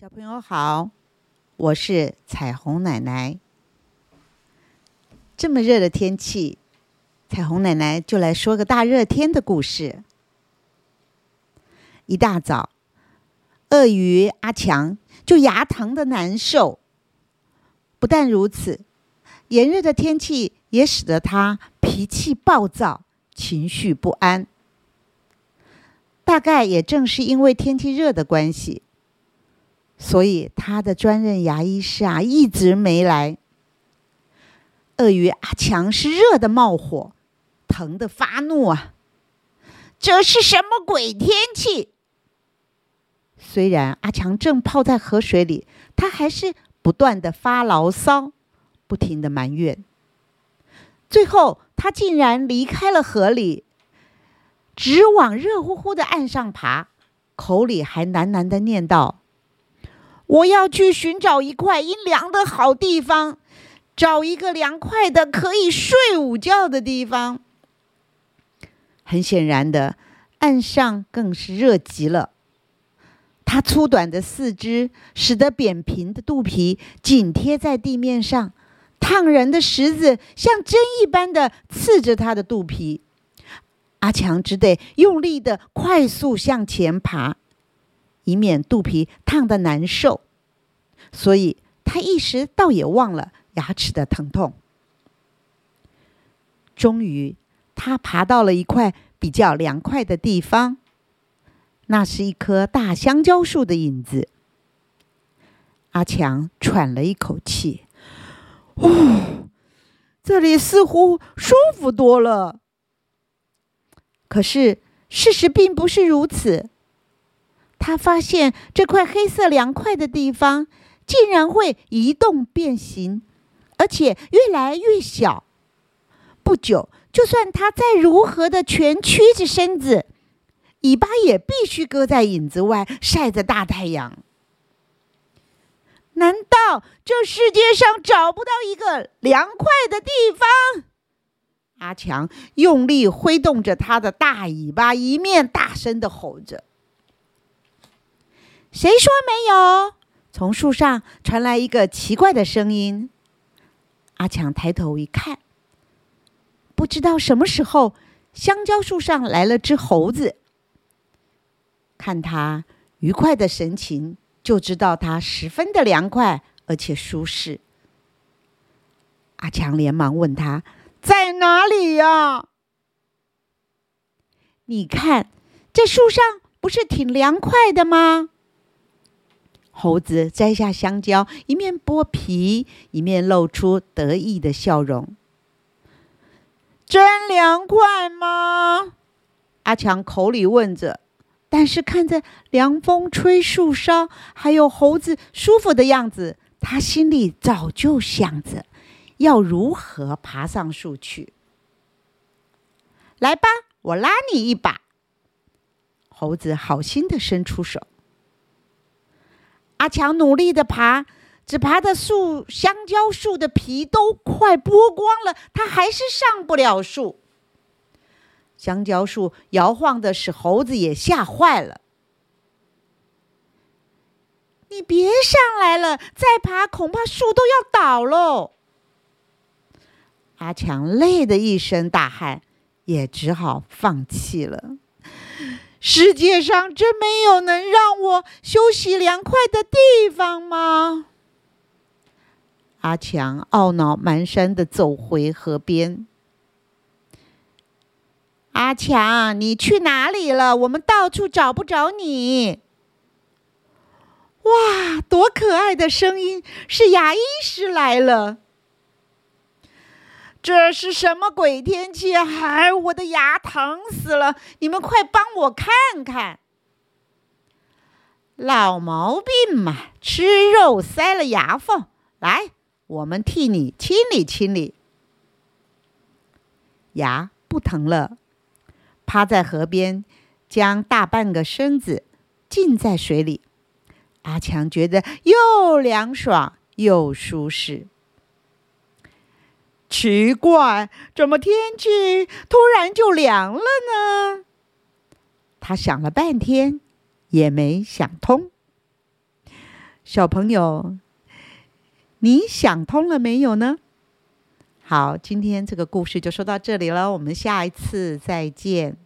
小朋友好，我是彩虹奶奶。这么热的天气，彩虹奶奶就来说个大热天的故事。一大早，鳄鱼阿强就牙疼的难受。不但如此，炎热的天气也使得他脾气暴躁、情绪不安。大概也正是因为天气热的关系。所以他的专任牙医师啊，一直没来。鳄鱼阿强是热的冒火，疼的发怒啊！这是什么鬼天气？虽然阿强正泡在河水里，他还是不断的发牢骚，不停的埋怨。最后，他竟然离开了河里，直往热乎乎的岸上爬，口里还喃喃的念道。我要去寻找一块阴凉的好地方，找一个凉快的可以睡午觉的地方。很显然的，岸上更是热极了。它粗短的四肢使得扁平的肚皮紧贴在地面上，烫人的石子像针一般的刺着他的肚皮。阿强只得用力的快速向前爬。以免肚皮烫得难受，所以他一时倒也忘了牙齿的疼痛。终于，他爬到了一块比较凉快的地方，那是一棵大香蕉树的影子。阿强喘了一口气：“哦，这里似乎舒服多了。”可是，事实并不是如此。他发现这块黑色凉快的地方竟然会移动变形，而且越来越小。不久，就算他再如何的蜷曲着身子，尾巴也必须搁在影子外晒着大太阳。难道这世界上找不到一个凉快的地方？阿强用力挥动着他的大尾巴，一面大声的吼着。谁说没有？从树上传来一个奇怪的声音。阿强抬头一看，不知道什么时候，香蕉树上来了只猴子。看他愉快的神情，就知道他十分的凉快而且舒适。阿强连忙问他：“在哪里呀？”你看，这树上不是挺凉快的吗？猴子摘下香蕉，一面剥皮，一面露出得意的笑容。真凉快吗？阿强口里问着，但是看着凉风吹树梢，还有猴子舒服的样子，他心里早就想着要如何爬上树去。来吧，我拉你一把。猴子好心的伸出手。阿强努力的爬，只爬的树香蕉树的皮都快剥光了，他还是上不了树。香蕉树摇晃的使猴子也吓坏了。你别上来了，再爬恐怕树都要倒喽。阿强累得一身大汗，也只好放弃了。世界上真没有能让我休息凉快的地方吗？阿强懊恼满身的走回河边。阿强，你去哪里了？我们到处找不着你。哇，多可爱的声音！是牙医师来了。这是什么鬼天气？哎，我的牙疼死了！你们快帮我看看。老毛病嘛，吃肉塞了牙缝。来，我们替你清理清理。牙不疼了，趴在河边，将大半个身子浸在水里。阿强觉得又凉爽又舒适。奇怪，怎么天气突然就凉了呢？他想了半天，也没想通。小朋友，你想通了没有呢？好，今天这个故事就说到这里了，我们下一次再见。